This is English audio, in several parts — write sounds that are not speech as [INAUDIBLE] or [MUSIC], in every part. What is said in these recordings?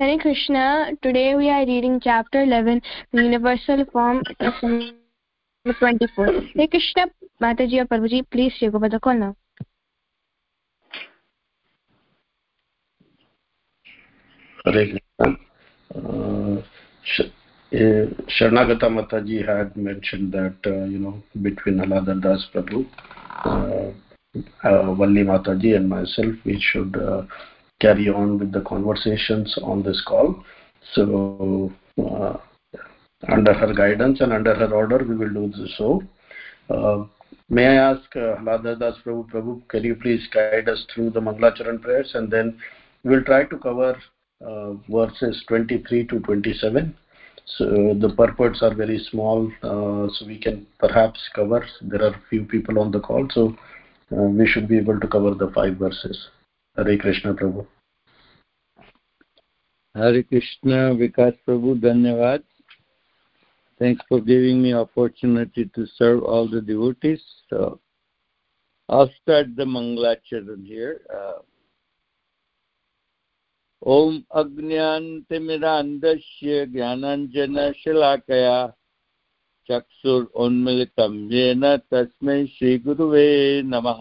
Hare Krishna. Today we are reading chapter 11, the universal form, lesson 24. Hare Krishna, Mataji or Parvaji, please take over the call now. Hare Krishna. Uh, Sh uh, Sharnagata Mataji had mentioned that, uh, you know, between Alada Das Prabhu, uh, uh, Valli Mataji and myself, we should uh, carry on with the conversations on this call. So, uh, under her guidance and under her order, we will do so. Uh, may I ask uh, Das Prabhu, Prabhu, can you please guide us through the Mangalacharan prayers and then we'll try to cover uh, verses 23 to 27. So the purports are very small, uh, so we can perhaps cover. There are few people on the call, so uh, we should be able to cover the five verses. Hare Krishna Prabhu. Hare Krishna, Vikas Prabhu, Dhanyavad. Thanks for giving me opportunity to serve all the devotees. So I'll start the Mangalacharan here. Uh, ॐ अज्ञान्तिमिरान्धस्य ज्ञानाञ्जनशलाकया चक्षुरुन्मिलितं येन तस्मै श्रीगुरुवे नमः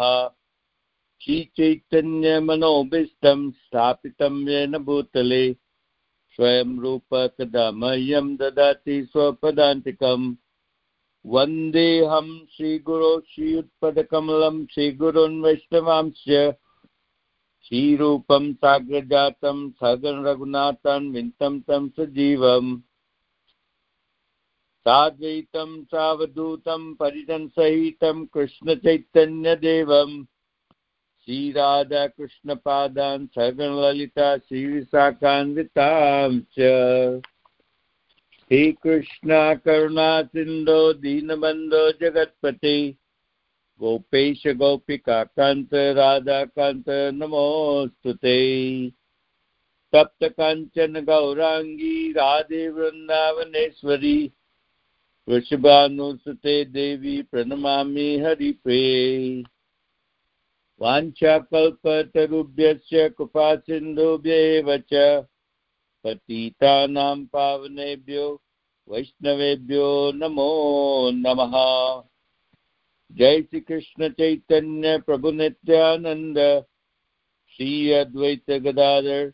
श्रीचैतन्यमनोभीष्टं स्थापितं येन भूतले। स्वयं रूप कदा मह्यं ददाति स्वपदान्तिकम्। वन्देऽहं श्रीगुरो श्रीयुत्पदकमलं श्रीगुरुन् वैष्णवांश्च श्रीरूपं साग्रजातं सगन् रघुनाथन् विन्तं तं सजीवम्। साद्वैतं सावधूतं परिजनसहितं कृष्णचैतन्यदेवम्। श्रीराधाकृष्णपादान् सगणललिता श्रीविशाखान्वितां च हे कृष्णा करुणा सिन्धो दीनबन्धो जगत्पते। गोपेश गोपिका राधाकान्त नमोऽस्तु ते। तप्त काञ्चन गौराङ्गी राधे वृन्दावनेश्वरी। वृषभानुसुते देवी प्रणमामि हरिप्रिये। वाञ्छाकल्पतरुभ्यश्च कृपासिन्धुभ्य एव च। पतितानां पावनेभ्यो वैष्णवेभ्यो नमो नमः। जय श्री कृष्ण चैतन्य प्रभु नित्यानंद श्री अद्वैत गदाधर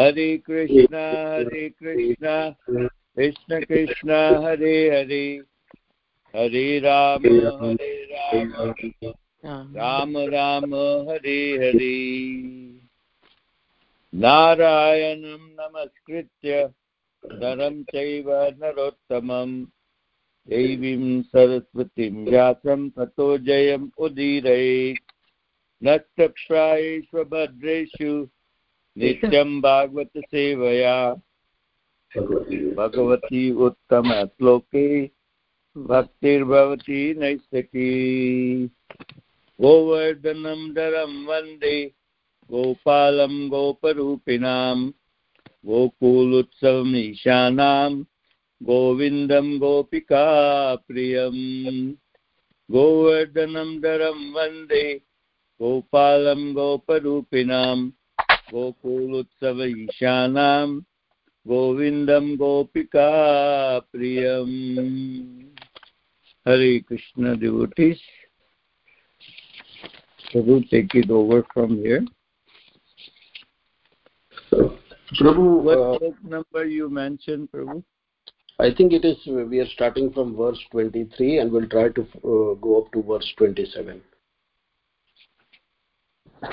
हरे कृष्ण हरे कृष्ण कृष्ण कृष्ण, हरे हरे। हरे राम हरे राम। राम राम, हरे हरे। नारायणं नमस्कृत्य नरं चैव नरोत्तमं। देवीं सरस्वतीं व्यासं ततो जयम् उदीरये। नित्यं भागवतसेवया। भगवती उत्तमश्लोके, भक्तिर्भवती नैष्टकी गोवर्धनं दरं वंदे, गोपालं गोपरूपिणां गोकुलोत्सवमीशानां गोविन्दं गोपिकाप्रियम्। गोवर्धनं दरं वंदे, गोपालं गोपरूपिणां गोकुलोत्सव ईशानां गोविन्दं गोपिकाप्रियम् हरे Krishna devotees Prabhu take it over from here Prabhu, what uh, book number you mentioned Prabhu I think it is, we are starting from verse 23 and we'll try to uh, go up to verse 27.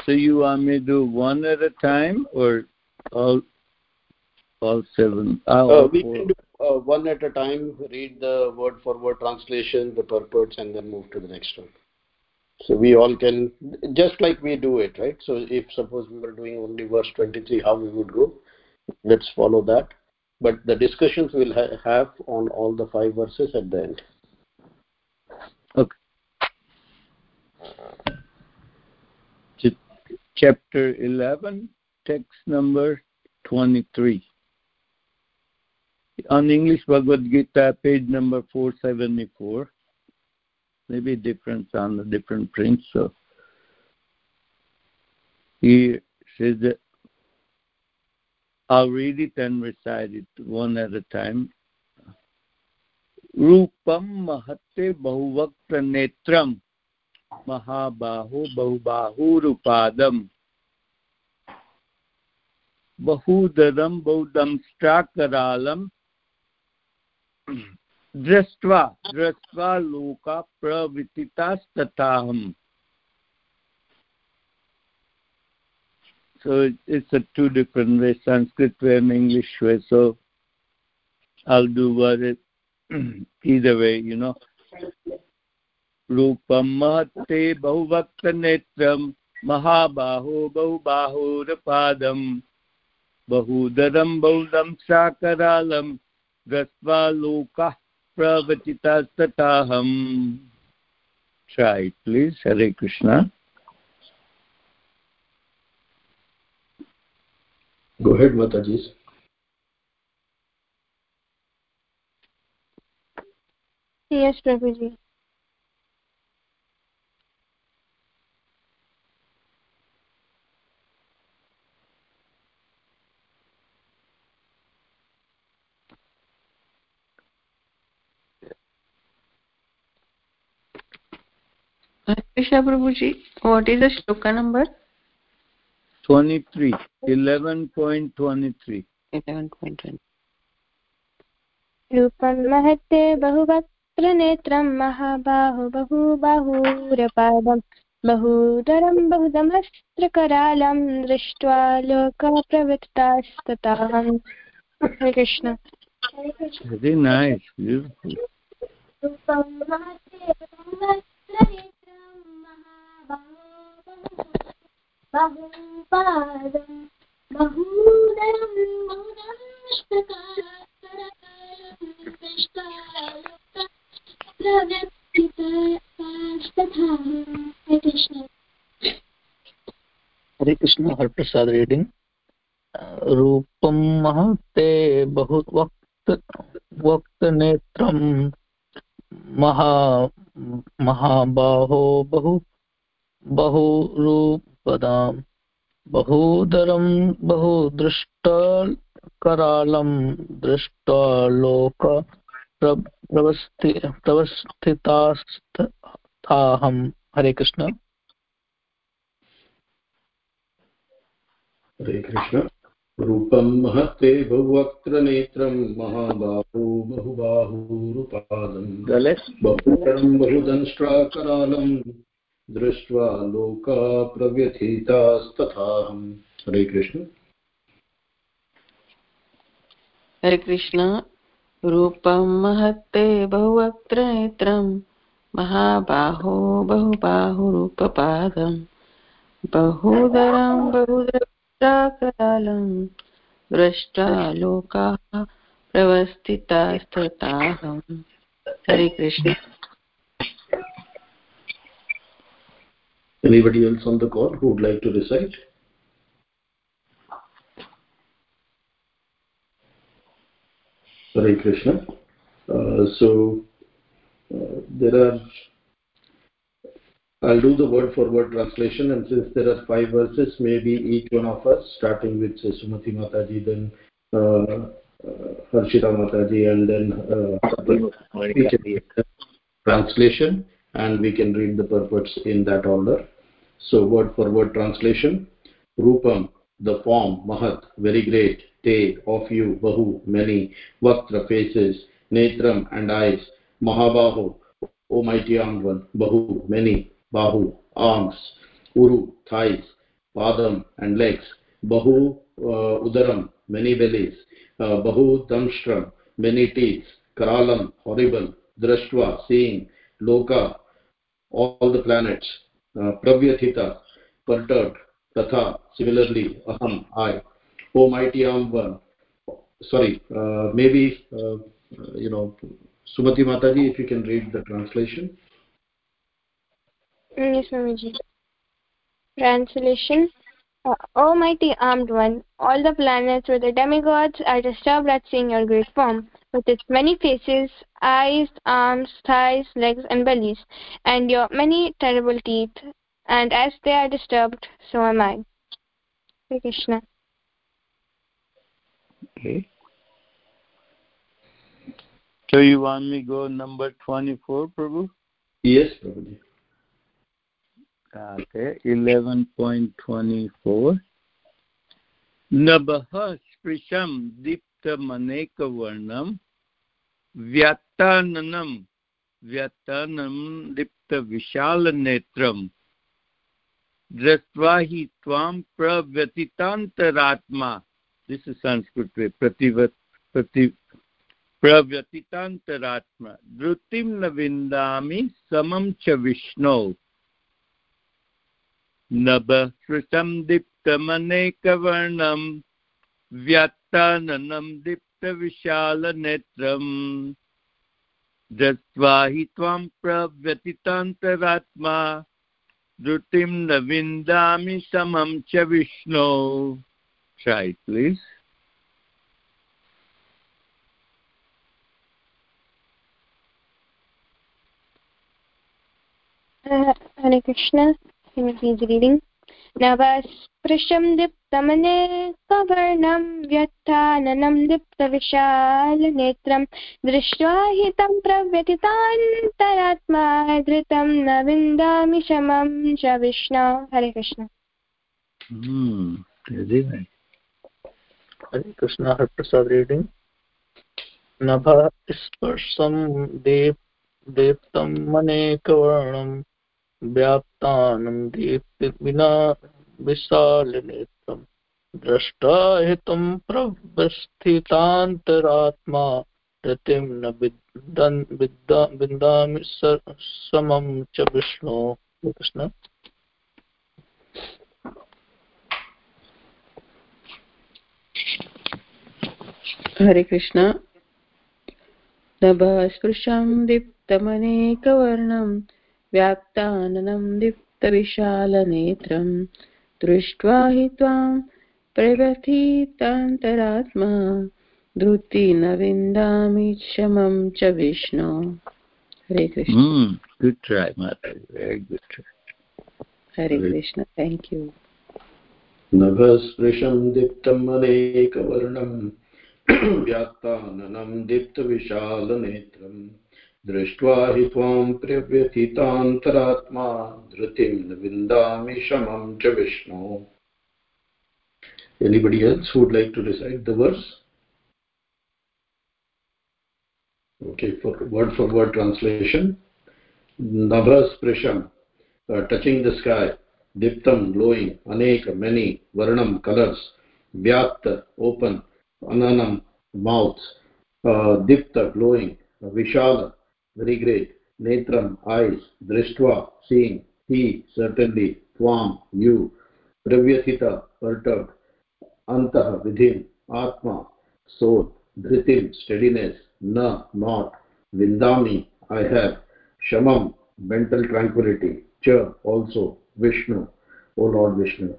so you want me to do one at a time or all all seven? Uh, all we four. can do uh, one at a time, read the word for word translation, the purports, and then move to the next one. so we all can just like we do it right so if suppose we were doing only verse 23 how we would go let's follow that but the discussions we'll ha have on all the five verses at the end okay chapter 11, text number 23. On English Bhagavad Gita, page number 474. Maybe difference on the different prints. So he says that I'll read it and recite it one at a time. Rupam mahate bahuvakta netram महाबाहो बहुबाहुरुपादम् बहुदरं बहुदंष्ट्राकरालं दृष्ट्वा दृष्ट्वा लोका प्रवितितास्तथाहम् so it's a two different ways sanskrit way and english way so i'll do what it either way you know रूपं महत्ते बहुवक्तनेत्रं महाबाहो बहुबाहुरपादं बहुदरं बहुदं साकरालं दृष्ट्वा लोकाः प्रवचितास्तथाहम्। Try please. Hare krishna. Go ahead mataji. Yes prabhuji. Krishna Prabhuji, what is the shloka number? 23 11.23 11.20 रूपं महत्ते बहुवक्त्रनेत्रं महाबाहु बहुबाहुरपादं बहुदरं बहुदमस्त्रकरालं दृष्ट्वा लोकप्रवृत्तास्तताहम् Hare Krishna very nice beautiful. बहुपादं Hare Krishna, Har Prasad reading रूपम महते बहु वक्त वक्त नेत्रम महा महाबाहो बहु बहुरूपदाम् बहुदरं बहुदृष्टकरालं दृष्ट्वा लोक प्रवस्थि प्रवस्थितास्थाहं हरे कृष्ण। हरे कृष्ण। रूपं महत्ते बहुवक्त्रनेत्रं महाबाहु बहुबाहुरुपादं। बहुकरं बहुदंष्ट्राकरालं दृष्ट्वा लोका प्रव्यथितास्तथाहम्। हरे कृष्ण। हरे कृष्ण। रूपं महत्ते बहुवक्त्रनेत्रं, महाबाहो बहुबाहुरूपपादं बहुदरं बहुद्रष्टाकरालं दृष्ट्वा लोकाः प्रवस्थितास्तताहम् हरे Krishna. Anybody else on the call who would like to recite? Hare Krishna. Uh, so uh, there are. I'll do the word for word translation, and since there are five verses, maybe each one of us, starting with say, Sumati Mataji, then uh, uh, Harshita Mataji, and then uh, translation, and we can read the purports in that order. So word for word translation. Rupam, the form, Mahat, very great, Te, of you, Bahu, many, Vaktra, faces, Netram, and eyes, Mahabahu, O mighty armed one, Bahu, many, Bahu, arms, Uru, thighs, Padam, and legs, Bahu, uh, Udaram, many bellies, uh, Bahu, Damstram, many teeth, Karalam, horrible, Drashtva, seeing, Loka, all the planets, pravyatita perturbed tatha similarly aham i o mighty one sorry maybe you know sumati mataji if you can read the translation. Yes mamaji translation uh, Almighty armed one, all the planets with the demigods are disturbed at seeing your great form, with its many faces, eyes, arms, thighs, legs, and bellies, and your many terrible teeth. And as they are disturbed, so am I. Hare Krishna. Okay. So you want me go number 24, Prabhu? Yes, Prabhuji. Okay, 11.24. नभः स्पृशं दीप्तमनेकवर्णं व्यताननं व्यतानं दीप्तविशालनेत्रं दृष्ट्वा हि त्वां प्रव्यतितान्तरात्मा this Sanskrit वे प्रतिवत् प्रति, प्रव्यतितान्तरात्मा। धृतिं न विन्दामि, समं च विष्णौ। नभश्रुतं दीप्तमनेकवर्णं व्यात्ताननं विशालनेत्रम् दृष्ट्वा हि त्वां प्रव्यतितान्तरात्मा। द्रुतिं न विन्दामि समं च विष्णो। Uh, Hare Krishna, can you please reading? नवस्पृशं दीप्तमनेकवर्णं व्यत्थाननं दीप्तविशालनेत्रं दृष्ट्वा हि तं प्रव्यतितान्तरात्मा धृतं न विन्दामि शमं च विष्णु। हरे कृष्ण. हरे कृष्ण हर प्रसाद रीडिंग नभः स्पर्शं देप देप्तम् अनेकवर्णं व्याप्तानं प्रवस्थितान्तरात्मा रतिं न विन्दामि समं च विष्णो। कृष्ण। हरे कृष्ण। नभः स्पृशं दीप्तमनेकवर्णम् व्याप्ताननं दीप्तविशालनेत्रं दृष्ट्वा हि त्वां प्रव्यथितान्तरात्मा धृति न विन्दामि क्षमं च Vishnu. Hare Krishna. Good thank you नभस्पृशं दीप्तम् अनेकवर्णम्। [CLEARS THROAT] व्याक्ताननं दीप्तविशालनेत्रम्। दृष्ट्वा हि त्वां प्रव्यथितान्तरात्मा धृतिं न विन्दामि शमं च Vishnu. Anybody else would like to decide the verse okay four word four word translation नभस्पृशं touching the sky दीप्तं ग्लोयिङ्ग् अनेक मेनि वर्णं कलर्स् व्याप्त ओपन् अननं मौत् दीप्त ग्लोयिङ्ग् विशाल very great. Netram, eyes. Drishtva, seeing. He, certainly. Tvam, you. Pravyathita, perturbed. Antah, within. Atma, soul. Dhritim, steadiness. Na, not. Vindami, I have. Shamam, mental tranquility. Cha, also. Vishnu, O Lord Vishnu.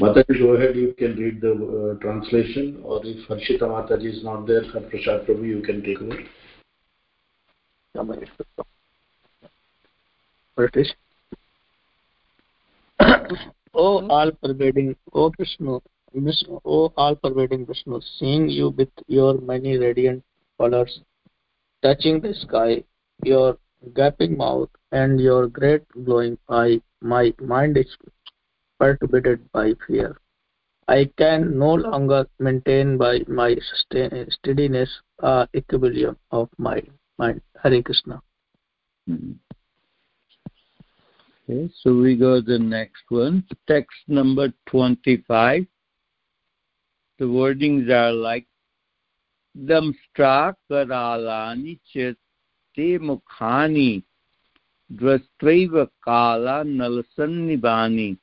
Mataji, go ahead, you can read the uh, translation, or if Harshita Mataji is not there, Prasad Prabhu, you can take over. British. [COUGHS] O all pervading, O Vishnu, Vishnu, O all pervading Vishnu, seeing you with your many radiant colors, touching the sky, your gaping mouth, and your great glowing eye, my mind is perturbed by fear. I can no longer maintain by my steadiness uh, equilibrium of my mind. Hare Krishna. Hmm. Okay, so we go to the next one. Text number 25. The wordings are like Damstra Karalani Chit Te Mukhani Dvastaiva Kala Nalasannibani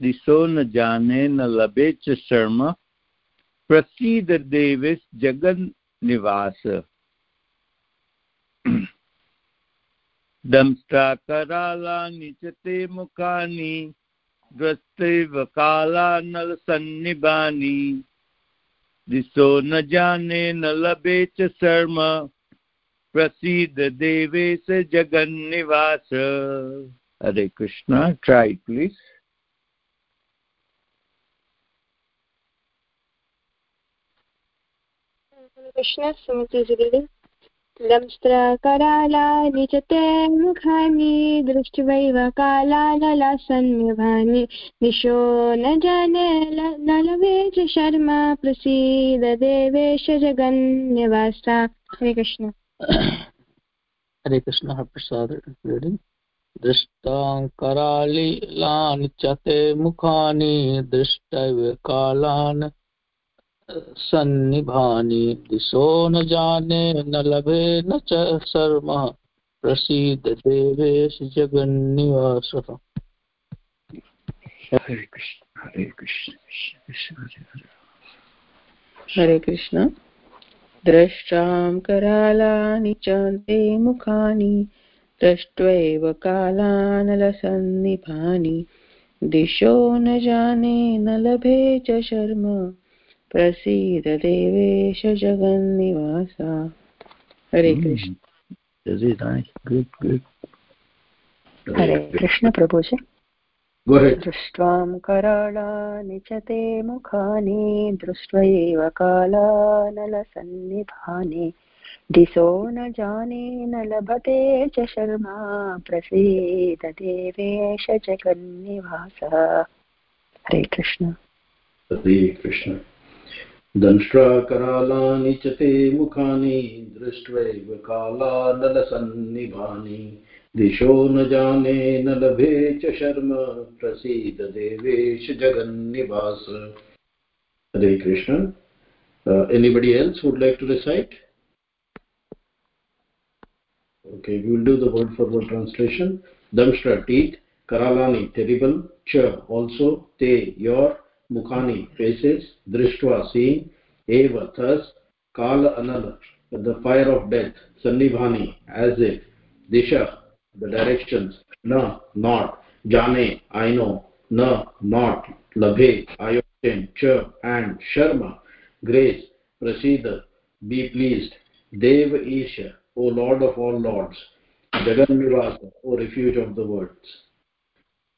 दिशो न जाने न लभे च शर्म, प्रसीद देवेश जगन निवास। [CLEARS THROAT] दंष्टाकरालानि च ते मुखानि द्रष्टैव कालानलसन्निभानि दिशो न जाने न लभे च शर्म, प्रसीद देवेश जगन्निवास Hare Krishna try please Is reading. दंष्ट्राकरालानि च ते मुखानि दृष्ट्वैव कालानलासन्निभानि दिशो न जाने न लवे च शर्मा, प्रसीद देवेश जगन्निवासा। हरे कृष्ण। हरे कृष्ण प्रसाद दृष्टाङ्करालिलानि च ते मुखानि दृष्टैव कालान् सन्निभानि दिशो न जाने न लभे न च शर्मः। प्रसीद देवेश जगन्निवासः। हरे कृष्ण हरे कृष्ण हरे कृष्ण। द्रष्टां करालानि च ते मुखानि दृष्ट्वैव कालानलसन्निभानि। दिशो न जाने न लभे च शर्म। प्रसीद देवेश जगन्निवास हरे Hmm. Krishna nice. Good, good. हरे कृष्ण Go ahead. दृष्ट्वां कराळानि च ते मुखानि दृष्ट्वैव कालानलसन्निभानि दिशो न जाने न लभते च शर्मा प्रसीद देवेश जगन्निवास हरे कृष्ण हरे कृष्ण दंष्ट्राकरालानि च ते मुखानि दृष्ट्वैव कालानलसन्निभानि दिशो न जाने न लभे च शर्म प्रसीद देवेश जगन्निवास Hare Krishna uh, anybody else would like to recite okay we will do the word for word translation damshra teeth karalani terrible cha also te your mukhani faces drishtva seeing eva thus kala anala the fire of death sannibhani as if disha the directions na not jane i know na not labhe i obtain cha and sharma grace prasida be pleased dev isha o lord of all lords jagannivasa o refuge of the worlds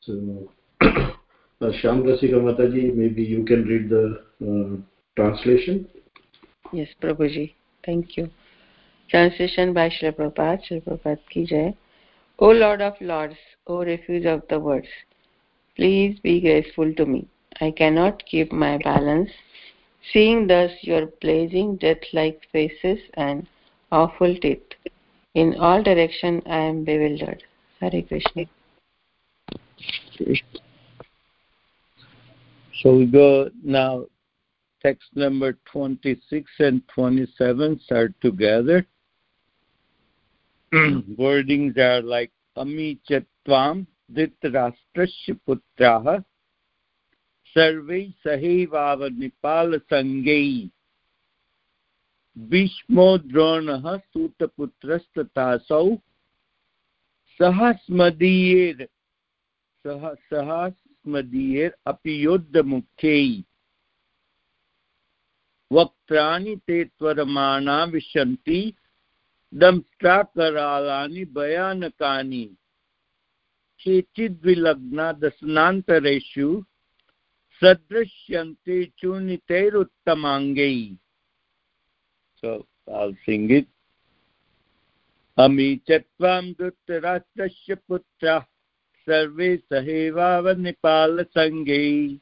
so uh, Shyam Rasika Mataji, maybe you can read the uh, translation. Yes, Prabhuji. Thank you. Translation by Srila Prabhupada. Srila Prabhupada ki jai. O Lord of Lords, O refuge of the worlds, please be graceful to me. I cannot keep my balance. Seeing thus your blazing death-like faces and awful teeth, in all direction I am bewildered. Hare Krishna. So we go now, text number 26 and 27 start together. Mm. [CLEARS THROAT] Wordings are like Ami Chatvam Dhritarashtrasya Putraha Sarvai Sahevava Nipal Sangei Bhishmo Dronaha Sutaputrastatasau Sahasmadiyir Sah Sahasmadiyir Apiyuddhamukhei वक्त्राणि ते त्वरमाणा विशन्ति, दंष्ट्राकरालानि भयानकानि। केचिद्विलग्ना दशनान्तरेषु सदृश्यन्ते चूर्णितैरुत्तमाङ्गैः। So, I'll sing it. च त्वां धृतराष्ट्रस्य पुत्रः। सर्वे सहेवावनिपालसङ्गै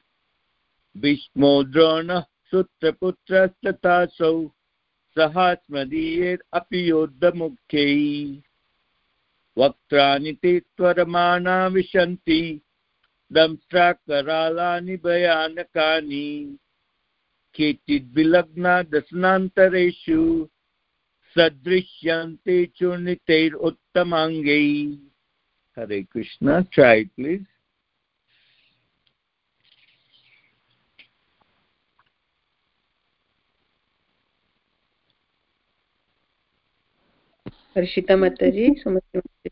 भीष्मो द्रोणः सुत्रपुत्रस्तथासौ सहास्मदीयैरपि योद्धमुख्यैः। वक्त्राणि ते त्वरमाणा विशन्ति, दंष्ट्राकरालानि भयानकानि। केचिद्विलग्ना दशनान्तरेषु सदृश्यन्ते चूर्णितैरुत्तमाङ्गैः Hare Krishna. Try it, please. Harshita माता जी सुमति माता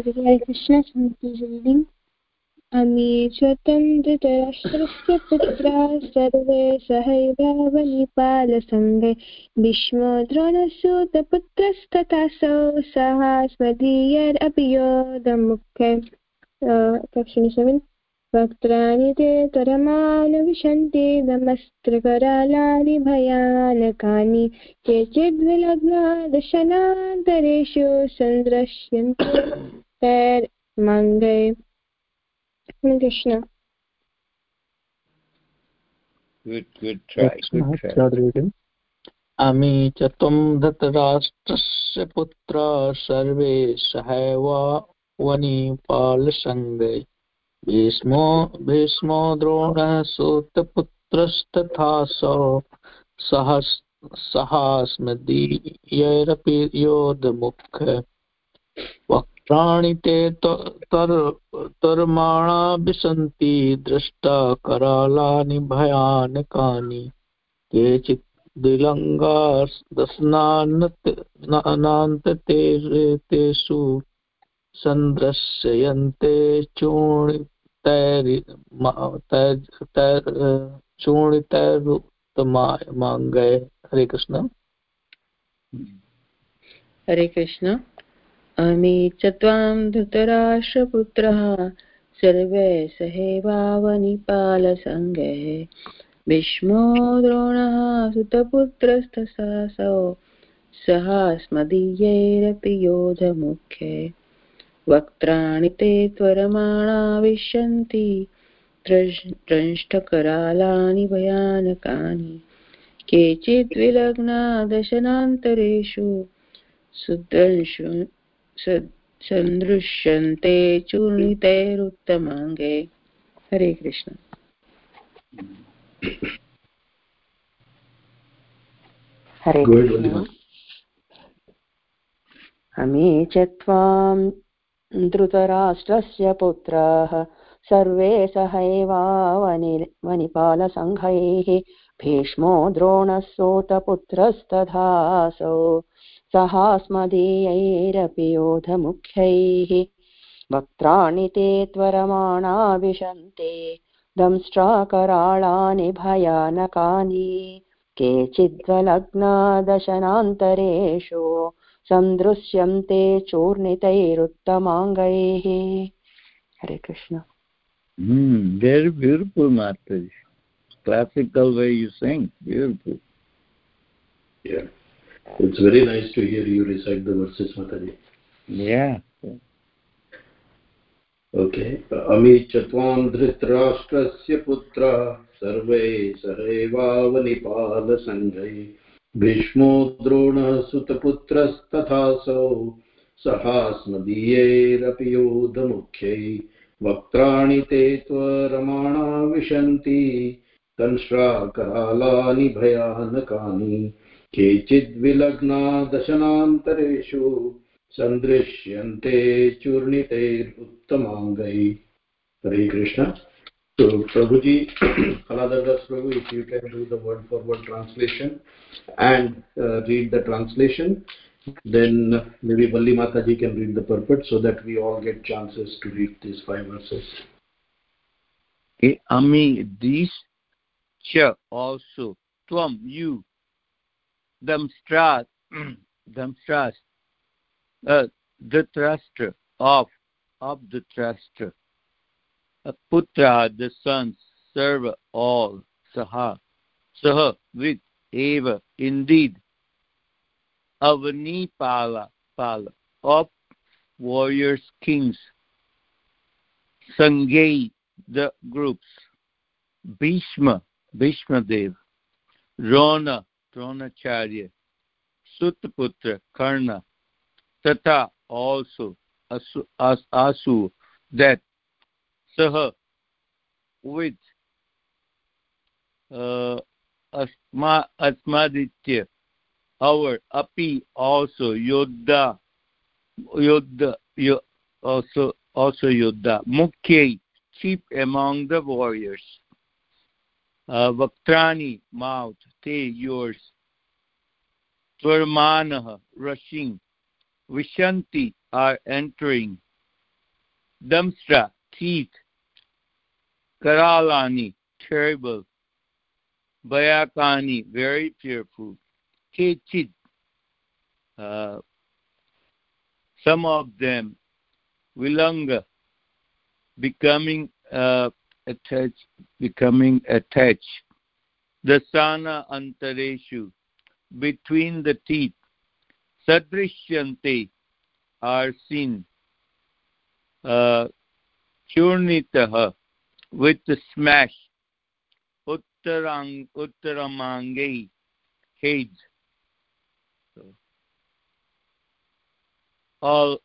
जी हरे कृष्ण सुमति building अमी स्वतन्त्रराष्ट्रस्य पुत्रा सर्वे सहैवावनिपालसङ्गे भीष्मो द्रोणसूतपुत्रस्तथासौ सः सेवेन् वक्त्राणि ते तरमानविशन्ति दमस्त्रकरालानि भयानकानि Krishna. Good, good try. Good try. अमी च त्वं धृतराष्ट्रस्य पुत्र सर्वे सहैव वनिपालसङ्गै भीष्मो भीष्मो द्रोणः सूतपुत्रस्तथासौ सहस् सहास्मदीयैरपि योधमुख प्राणिते तर्माणापि सन्ति दृष्टा करालानि भयानकानि। केचित् दिलङ्गादस्नान्ते तेषु सन्दृश्यन्ते चूणितैरि चूणितैरुत्तमाङ्गय हरे कृष्ण। हरे कृष्ण। अमी च त्वां धृतराष्ट्रपुत्रः, सर्वे सहेवावनिपालसङ्गैः। भीष्मो द्रोणः सुतपुत्रस्तसासौ सः स्मदीयैरपि योधमुख्ये वक्त्राणि ते त्वरमाणा विशन्ति द्रंष्टकरालानि भयानकानि। केचिद्विलग्ना दशनान्तरेषु सन्दृश्यन्ते चूर्णितैरुत्तमाङ्गे। हरे कृष्ण। हरे कृष्ण। अमी च त्वां धृतराष्ट्रस्य पुत्राः सर्वे सहैवावनि वनिपालसङ्घैः भीष्मो द्रोणस्सोतपुत्रस्तथासौ सहास्मदीयैरपि योधमुख्यैः वक्त्राणि ते त्वरमाणा विशन्ते दंष्ट्राकराळानि भयानकानि केचिद्वलग्ना दशनान्तरेषु सन्दृश्यन्ते चूर्णितैरुत्तमाङ्गैः Hare Krishna Mm, very beautiful, Mataji. Classical way you sing. Beautiful. Yeah. It's very nice to hear you recite the verses, Mataji. Yeah. Okay. अमी च त्वां धृतराष्ट्रस्य पुत्र सर्वे सहैवावनिपालसङ्घै भीष्मो द्रोणः सुतपुत्रस्तथासौ सहास्मदीयैरपि योधमुख्यै वक्त्राणि ते त्वरमाणा विशन्ति दंष्ट्राकरालानि भयानकानि केचिद्विलग्ना दशनान्तरेषु सन्दृश्यन्ते चूर्णितैरुत्तमाङ्गै हरे Krishna So, Prabhuji, Kaladardas Prabhu, if you can do the word for word translation and uh, read the translation, then maybe Valli Mataji can read the purport so that we all get chances to read these five verses. Okay, Ami, these cha also, tvam, you, damstras, damstras, [CLEARS THROAT] uh, thruster of, of the thruster. putra, the sons, serve all, saha, saha, with, eva, indeed, avani pala, pala, of warriors, kings, sangay, the groups, Bhishma, Bhishma Dev, Drona, Dronacharya, Sutaputra, Karna, Tata also, Asu, as, Asu, that सह with uh, asma, asmaditya our api also yodha Yodha, also also Yodha. Mukhya, chief among the warriors. Uh, Vaktrani, mouth. Te, yours. Tvarmanah, rushing. Vishanti, are entering. Damstra, teeth. Karalani, terrible. Bayakani, very fearful. Kechit, uh, some of them. Vilanga, becoming uh, attached, becoming attached. Dasana antareshu, between the teeth. Sadrishyante, are seen. Uh, churnitaha, with the smash. Uttarang, uttaramangai, heads. So, all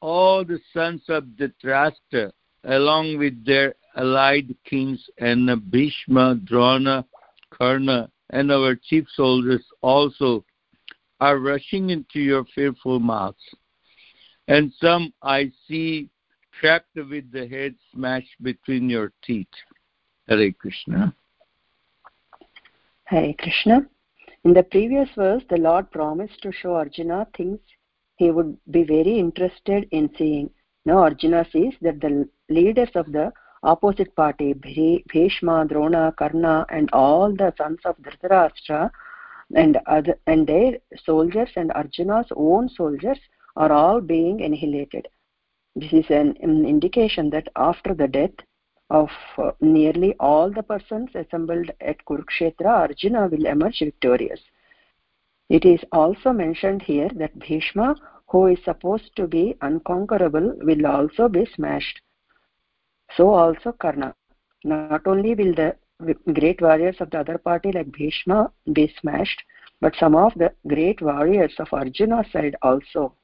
all the sons of Dhritarashtra, along with their allied kings and Bhishma, Drona, Karna, and our chief soldiers also are rushing into your fearful mouths. And some I see trapped with the head smashed between your teeth. Hare Krishna. Hare Krishna. In the previous verse, the Lord promised to show Arjuna things he would be very interested in seeing. Now Arjuna sees that the leaders of the opposite party, Bhishma, Drona, Karna, and all the sons of Dhritarashtra, and and their soldiers and Arjuna's own soldiers are all being annihilated. This is an, an indication that after the death of uh, nearly all the persons assembled at Kurukshetra, Arjuna will emerge victorious. It is also mentioned here that Bhishma, who is supposed to be unconquerable, will also be smashed. So also Karna. Not only will the great warriors of the other party like Bhishma be smashed, but some of the great warriors of Arjuna's side also.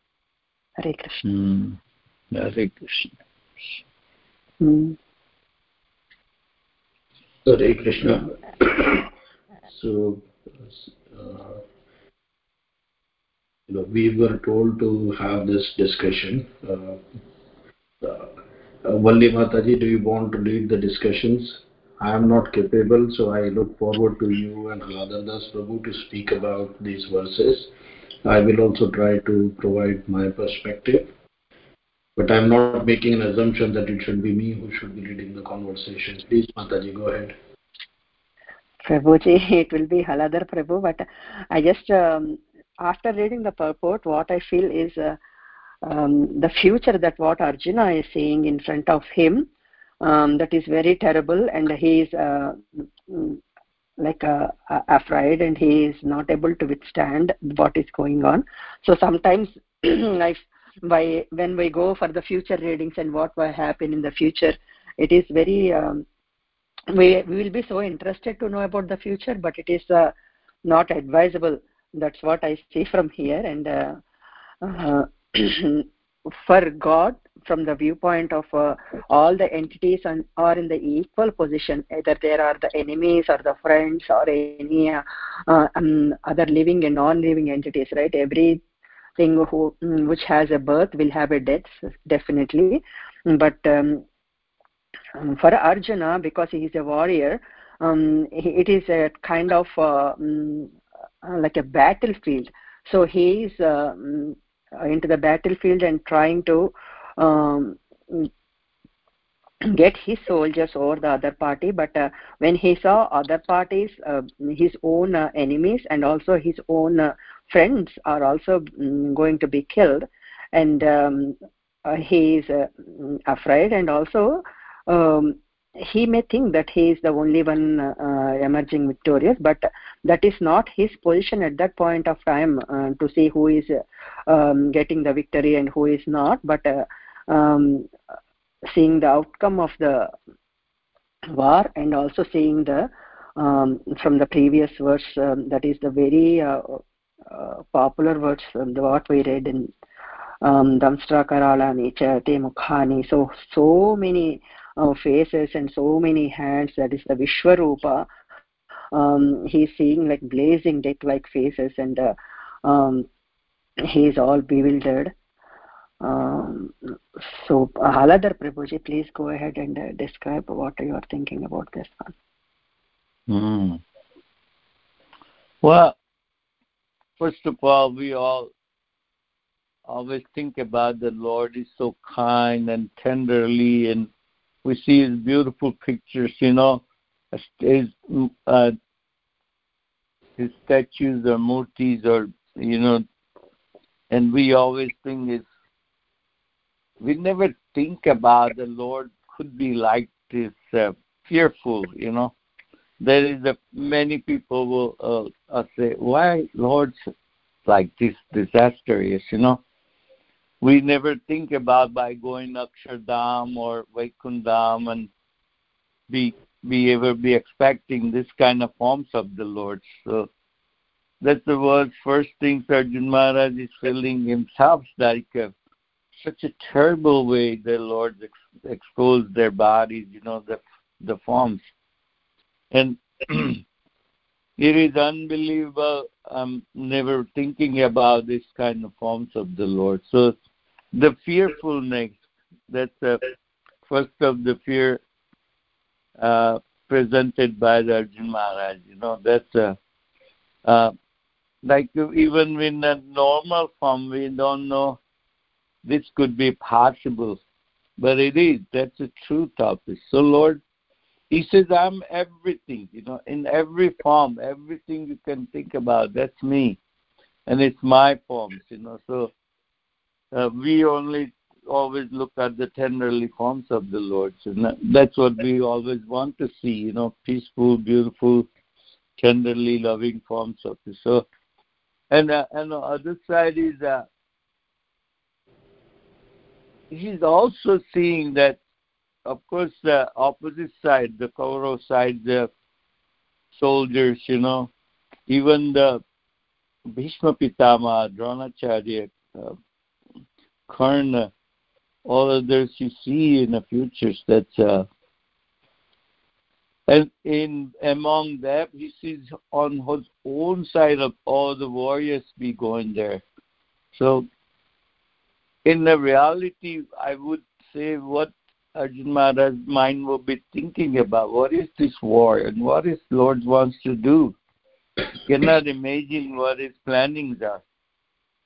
Hare Krishna. Mm. Hare Krishna. Mm. Hare Krishna. [COUGHS] so, uh, you know, we were told to have this discussion. Uh, uh, Valli Mataji, do you want to lead the discussions? I am not capable, so I look forward to you and Haladhar Das Prabhu to speak about these verses. I will also try to provide my perspective. But I'm not making an assumption that it should be me who should be leading the conversation. Please, Mataji, go ahead. Prabhuji, [LAUGHS] it will be Haladhar Prabhu, but I just um, after reading the purport, what I feel is uh, um, the future that what Arjuna is seeing in front of him, um, that is very terrible, and he is uh, mm, like uh, afraid, and he is not able to withstand what is going on. So sometimes, [CLEARS THROAT] I, by when we go for the future readings and what will happen in the future, it is very. Um, we we will be so interested to know about the future, but it is uh, not advisable that's what i see from here and uh, uh, [COUGHS] for god from the viewpoint of uh, all the entities are in the equal position either there are the enemies or the friends or any uh, um, other living and non-living entities right? Everything who mm, which has a birth will have a death definitely. But um, for arjuna because he is a warrior um, it is a kind of uh, um, uh, like a battlefield. So he is uh, mm, into the battlefield and trying to um, get his soldiers over the other party. But uh, when he saw other parties uh, his own uh, enemies and also his own uh, friends are also um, going to be killed and um, he is afraid and also um, he may think that he is the only one uh, emerging victorious. But that is not his position at that point of time uh, to see who is um, getting the victory and who is not but uh, um, seeing the outcome of the war and also seeing the um, from the previous verse um, that is the very uh, uh, popular verse um, the what we read in um, Damstra Karalani Chate Mukhani so so many uh, faces and so many hands that is the vishwarupa um, he's seeing like blazing death like faces and uh, um, he is all bewildered Um, so, Haladhar Prabhuji, please go ahead and uh, describe what you are thinking about this one. Hmm. Well, first of all, we all always think about the Lord is so kind and tenderly, and we see His beautiful pictures, you know, His uh, His statues or murtis, or you know, and we always think is we never think about the Lord could be like this uh, fearful, you know. There is a many people will uh, uh, say, "Why Lord's like this disastrous?" You know, we never think about by going Akshardham or Vaikundam and be be ever be expecting this kind of forms of the Lord. So that's the first thing Arjun Maharaj is feeling himself like uh, such a terrible way the Lord ex- exposed their bodies, you know, the the forms. And [CLEARS THROAT] it is unbelievable. I'm never thinking about this kind of forms of the Lord. So the fearfulness, that's the first of the fear uh, presented by the Arjun Maharaj. You know, that's a, uh, like even in a normal form, we don't know this could be possible, but it is. That's truth of it. So, Lord, He says, I'm everything, you know, in every form, everything you can think about, that's me. And it's my forms, you know. So, uh, we only always look at the tenderly forms of the Lord. So that's what we always want to see, you know, peaceful, beautiful, tenderly loving forms of the so and uh, and the other side is uh, he's also seeing that of course the opposite side, the Kaurav side, the soldiers, you know, even the Bhishma Pitama, Dronacharya, uh, Karna, all others you see in the futures that uh, and in among them he sees on his own side of all the warriors be going there. So in the reality I would say what Arjun Maharaj's mind will be thinking about what is this war and what is Lord wants to do. Cannot imagine what his plannings are.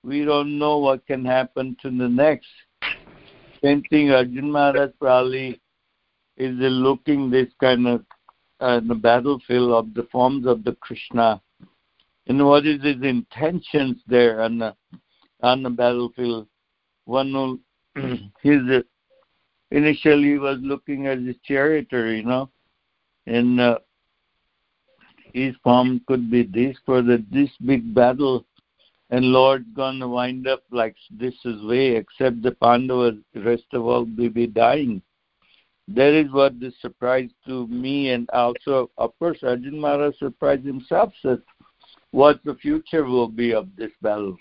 We don't know what can happen to the next. Same thing, Arjun Maharaj probably is looking this kind of uh, the battlefield of the forms of the Krishna. And what is his intentions there on the on the battlefield? One who [CLEARS THROAT] his initially was looking as a charioteer, you know, and uh, his form could be this for the this big battle and Lord's gonna wind up like this is way, except the Pandavas, rest of all will be dying. That is what the surprise to me, and also, of course, Arjun Maharaj surprised himself that what the future will be of this battle.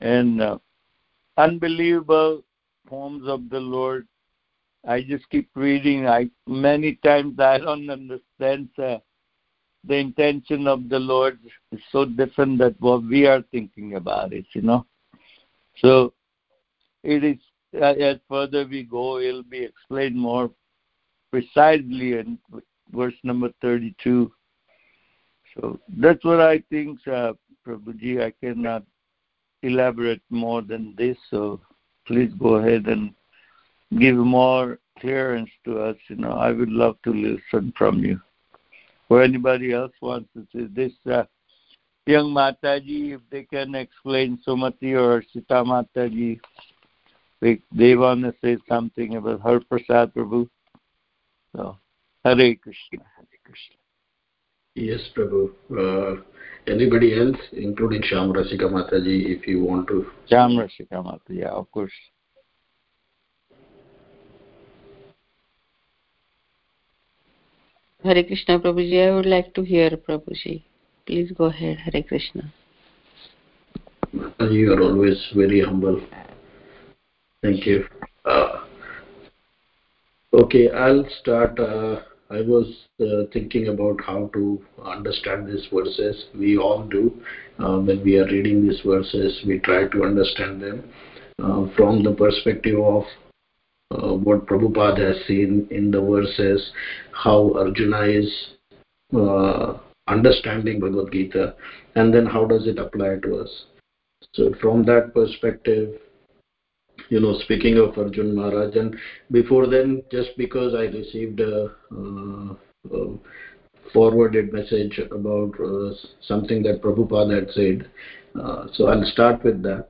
And uh, unbelievable forms of the Lord. I just keep reading. I many times I don't understand. Uh, the intention of the Lord is so different than what we are thinking about it, you know. So it is uh, as further we go, it'll be explained more precisely in verse number 32. So that's what I think, uh, Prabhuji. I cannot elaborate more than this, so please go ahead and give more clearance to us. You know, I would love to listen from you or anybody else wants to say this uh, young Mataji, if they can explain Sumati or Sita Mataji, they, they want to say something about her Prasad Prabhu. So, Hare Krishna, Hare Krishna. Yes, Prabhu. Uh, anybody else, including Sham Rasika Mataji, if you want to? Sham Rasika Mataji, yeah, of course. Hare Krishna Prabhuji, I would like to hear Prabhuji. Please go ahead, Hare Krishna. You are always very humble. Thank you. Uh, okay, I'll start. Uh, I was uh, thinking about how to understand these verses. We all do. Uh, when we are reading these verses, we try to understand them. uh, from the perspective of uh, what Prabhupada has seen in the verses, how Arjuna is uh, understanding Bhagavad Gita, and then how does it apply to us. So from that perspective, you know, speaking of Arjun Maharaj, and before then, just because I received a, uh, a forwarded message about uh, something that Prabhupada had said, uh, so I'll start with that.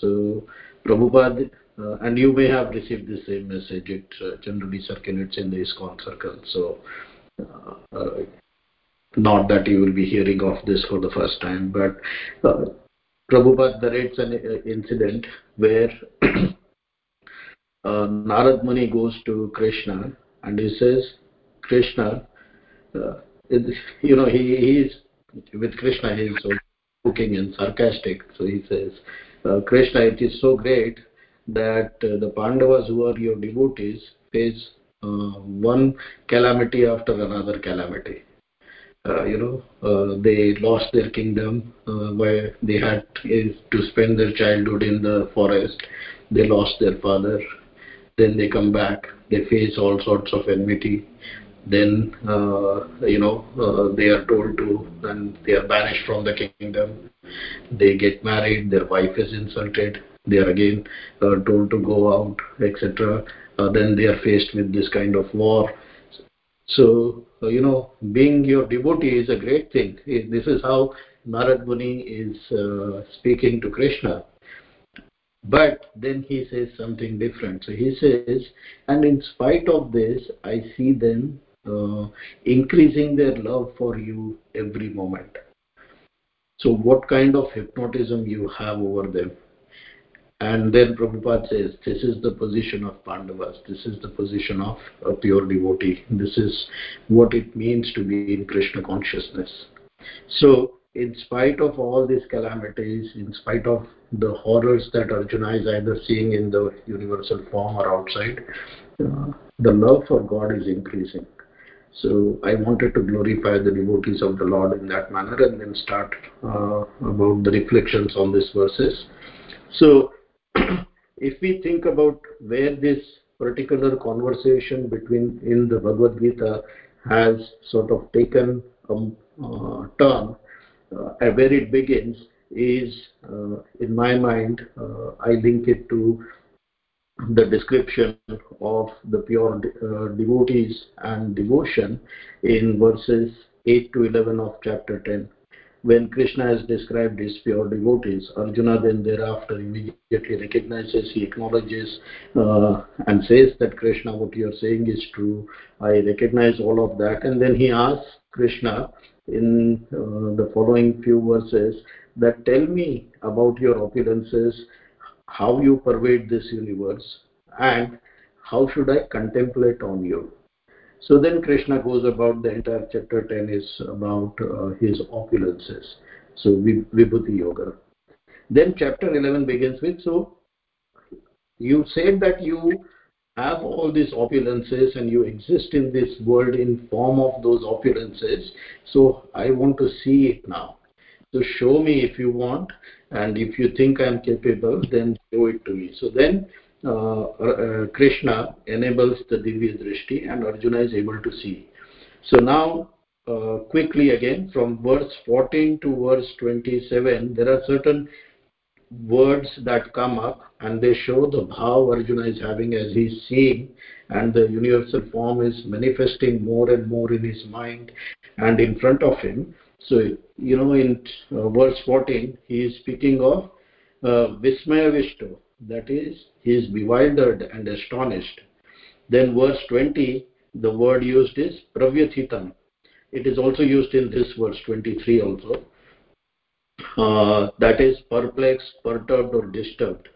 So Prabhupada, uh, and you may have received the same message. It uh, generally circulates in the ISKCON circle. So uh, uh, not that you will be hearing of this for the first time, but uh, Prabhupada narrates an uh, incident where [COUGHS] uh, Narad Muni goes to Krishna and he says, Krishna, uh, you know, he, he is with Krishna, he is so joking and sarcastic. So he says, Krishna, it is so great that uh, the Pandavas who are your devotees face uh, one calamity after another calamity. Uh, you know, uh, they lost their kingdom uh, where they had to spend their childhood in the forest. They lost their father. Then they come back. They face all sorts of enmity. Then, uh, you know, they are told to, and they are banished from the kingdom. They get married. Their wife is insulted. They are again uh, told to go out, etc. then they are faced with this kind of war. So you know, being your devotee is a great thing. This is how Narad Muni is uh, speaking to Krishna. But then he says something different. So he says, and in spite of this, I see them uh, increasing their love for you every moment. So, what kind of hypnotism you have over them? And then Prabhupada says, this is the position of Pandavas, this is the position of a pure devotee, this is what it means to be in Krishna consciousness. So, in spite of all these calamities, in spite of the horrors that Arjuna is either seeing in the universal form or outside, uh, the love for God is increasing. So I wanted to glorify the devotees of the Lord in that manner and then start uh, about the reflections on these verses. So [CLEARS THROAT] if we think about where this particular conversation between in the Bhagavad Gita has sort of taken a uh, turn, uh, where it begins is, uh, in my mind, uh, I link it to the description of the pure uh, devotees and devotion in verses 8 to 11 of chapter 10 when Krishna has described his pure devotees, Arjuna then thereafter immediately recognizes, he acknowledges uh, and says that Krishna, what you are saying is true. I recognize all of that. And then he asks Krishna in uh, the following few verses that tell me about your opulences, how you pervade this universe, and how should I contemplate on you. So then Krishna goes about the entire chapter 10 is about uh, his opulences. So Vibhuti Yoga. Then chapter 11 begins with, so you said that you have all these opulences and you exist in this world in form of those opulences. So I want to see it now. So show me if you want and if you think I'm capable, then show it to me. So then Krishna enables the Divya Drishti and Arjuna is able to see. So now, uh, quickly again, from verse 14 to verse 27, there are certain words that come up and they show the bhav Arjuna is having as he's seeing and the universal form is manifesting more and more in his mind and in front of him. So, you know, in uh, verse 14, he is speaking of uh, Vismaya Vishto, that is, he is bewildered and astonished. Then verse 20, the word used is pravyathitam. It is also used in this verse 23 also. Uh, that is perplexed, perturbed or disturbed.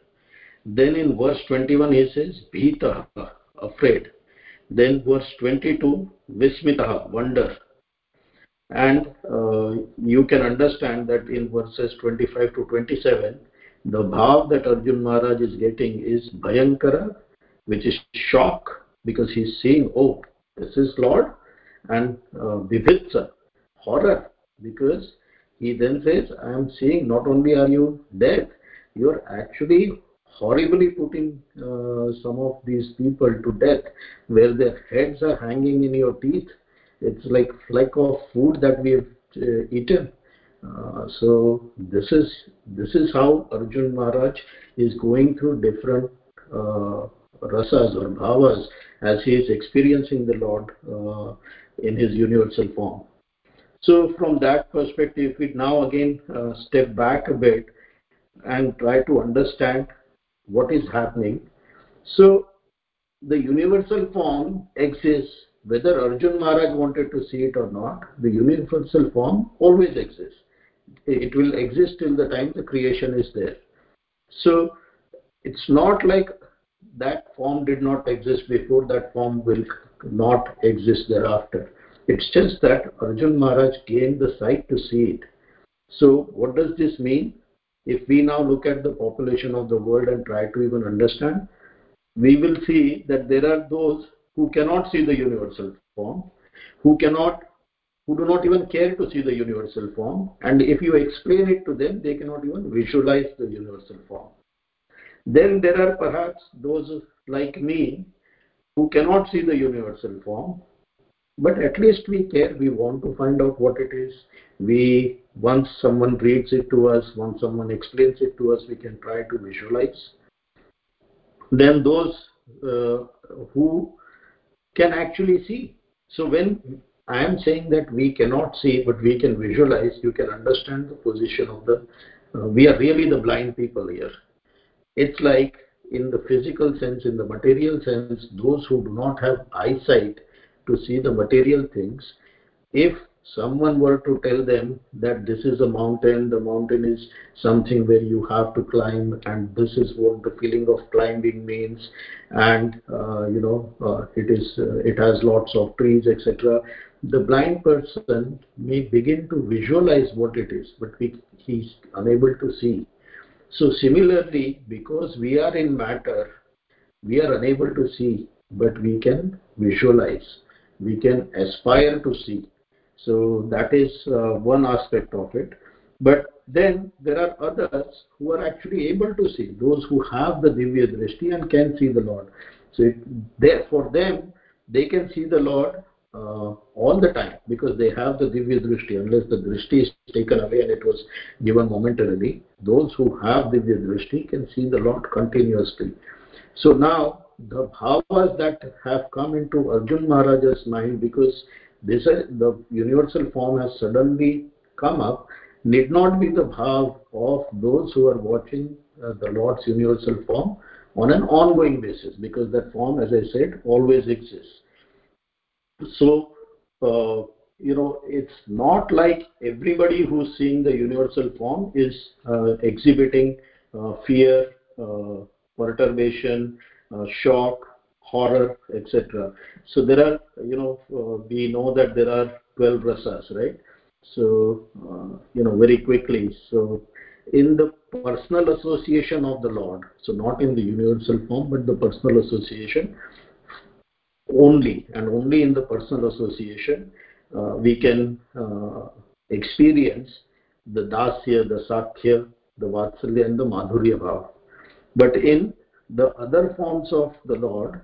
Then in verse 21 he says bhita, afraid. Then verse 22, vismita, wonder. And uh, you can understand that in verses 25 to 27, the bhav that Arjun Maharaj is getting is Bhayankara, which is shock because he's seeing, oh, this is Lord, and uh, horror, because he then says, I am seeing not only are you dead, you are actually horribly putting uh, some of these people to death where their heads are hanging in your teeth. It's like fleck of food that we have uh, eaten uh, so this is this is how arjun maharaj is going through different uh, rasas or bhavas as he is experiencing the lord uh, in his universal form so from that perspective we now again uh, step back a bit and try to understand what is happening. So the universal form exists whether Arjun Maharaj wanted to see it or not. The universal form always exists. It will exist till the time the creation is there. So it's not like that form did not exist before, that form will not exist thereafter. It's just that Arjun Maharaj gained the sight to see it. So what does this mean? if we now look at the population of the world and try to even understand, we will see that there are those who cannot see the universal form, who cannot, who do not even care to see the universal form, and if you explain it to them, they cannot even visualize the universal form. Then there are perhaps those like me who cannot see the universal form, but at least we care, we want to find out what it is. We once someone reads it to us, once someone explains it to us, we can try to visualize. Then those uh, who can actually see. So when I am saying that we cannot see, but we can visualize, you can understand the position of the. Uh, we are really the blind people here. It's like in the physical sense, in the material sense, those who do not have eyesight to see the material things, if someone were to tell them that this is a mountain, the mountain is something where you have to climb, and this is what the feeling of climbing means, and uh, you know uh, it is uh, it has lots of trees, etc. The blind person may begin to visualize what it is, but we, he's unable to see. So similarly, because we are in matter, we are unable to see, but we can visualize. We can aspire to see so that is uh, one aspect of it. But then there are others who are actually able to see, those who have the Divya Drishti and can see the Lord. So it, for them, they can see the Lord uh, all the time because they have the Divya Drishti. Unless the Drishti is taken away and it was given momentarily, those who have Divya Drishti can see the Lord continuously. So now the bhavas that have come into Arjun Maharaj's mind because this is the universal form has suddenly come up need not be the bhav of those who are watching uh, the Lord's universal form on an ongoing basis because that form, as I said, always exists. So, uh, you know, it's not like everybody who's seeing the universal form is uh, exhibiting uh, fear, uh, perturbation, uh, shock, horror, etc. So there are, you know, uh, we know that there are 12 rasas, right? So, you know, very quickly. So, in the personal association of the Lord, so not in the universal form, but the personal association, only and only in the personal association, uh, we can uh, experience the dasya, the sakhya, the vatsalya, and the madhurya bhava. But in the other forms of the Lord,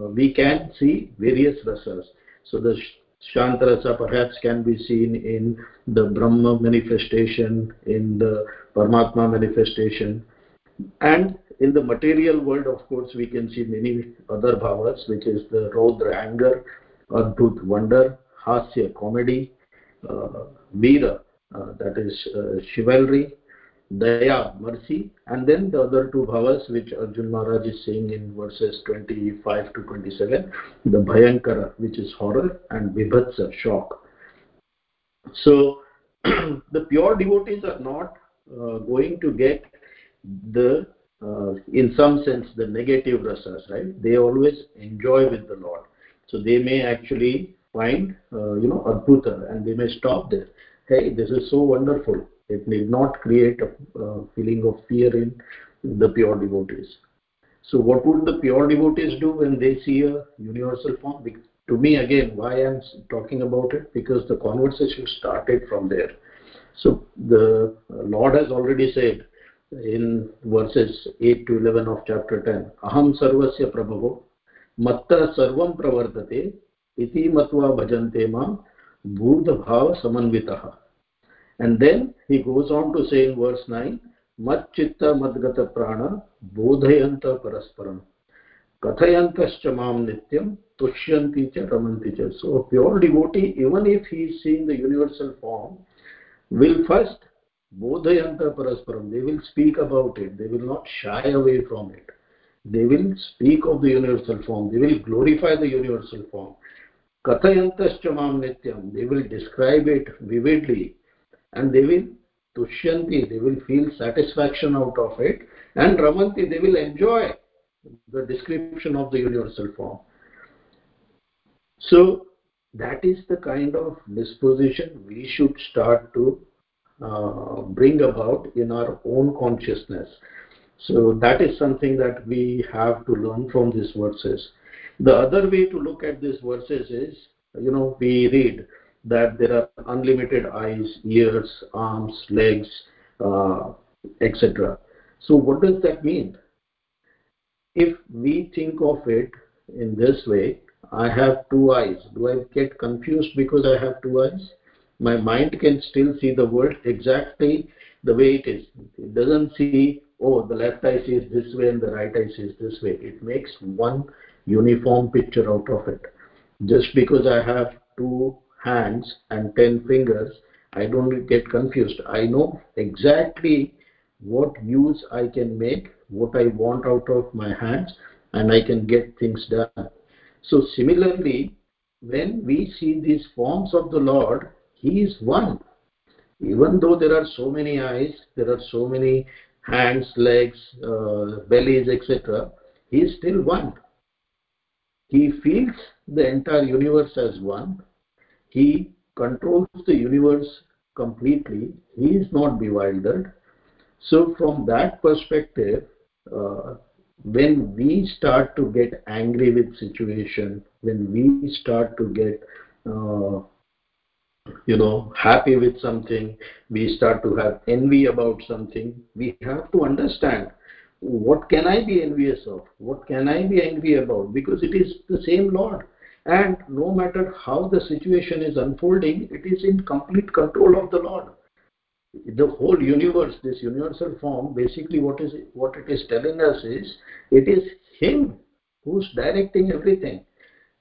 uh, we can see various rasas. So the Shantarasa perhaps can be seen in the Brahma manifestation, in the Paramatma manifestation, and in the material world, of course, we can see many other bhavas, which is the Rodra anger, Adbhut wonder, Hasya comedy, uh, Veera, uh, that is uh, chivalry, daya, mercy, and then the other two bhavas which Arjun Maharaj is saying in verses 25 to 27, the bhayankara, which is horror, and vibhatsa, shock. So [CLEARS THROAT] the pure devotees are not uh, going to get the, uh, in some sense, the negative rasas, right? They always enjoy with the Lord. So they may actually find, uh, you know, adbhuta, and they may stop there. Hey, this is so wonderful it need not create a uh, feeling of fear in the pure devotees. So what would the pure devotees do when they see a universal form? To me, again, why I'm talking about it? Because the conversation started from there. So the Lord has already said in verses 8 to 11 of chapter 10 aham sarvasya prabhavo matta sarvam pravartate iti matva bhajante ma budha bhava samanvitaha and then he goes on to say in verse 9 mat chitta madgata prana bodhayanta parasparam kathayantashcha mam nityam tushyanti cha ramanti cha so pure devotee even if he is seeing the universal form will first bodhayanta parasparam they will speak about it. They will not shy away from it. They will speak of the universal form. They will glorify the universal form. Kathayantascha mam nityam. They will describe it vividly. And they will tushyanti. They will feel satisfaction out of it. And ramanti they will enjoy the description of the universal form. So that is the kind of disposition we should start to uh, bring about in our own consciousness. So that is something that we have to learn from these verses. The other way to look at these verses is, you know, we read that there are unlimited eyes, ears, arms, legs, uh, etc. So what does that mean? If we think of it in this way, I have two eyes. Do I get confused because I have two eyes? My mind can still see the world exactly the way it is. It doesn't see, oh, the left eye sees this way and the right eye sees this way. It makes one uniform picture out of it. Just because I have two hands and ten fingers, I don't get confused. I know exactly what use I can make, what I want out of my hands, and I can get things done. So similarly, when we see these forms of the Lord, he is one. Even though there are so many eyes, there are so many hands, legs, uh, bellies, etc., he is still one. He feels the entire universe as one. He controls the universe completely. He is not bewildered. So, from that perspective, uh, when we start to get angry with situation, when we start to get uh, you know happy with something we start to have envy about something we have to understand what can i be envious of what can i be angry about because it is the same lord. And no matter how the situation is unfolding it is in complete control of the lord. The whole universe this universal form basically what is what it is telling us is it is him who's directing everything.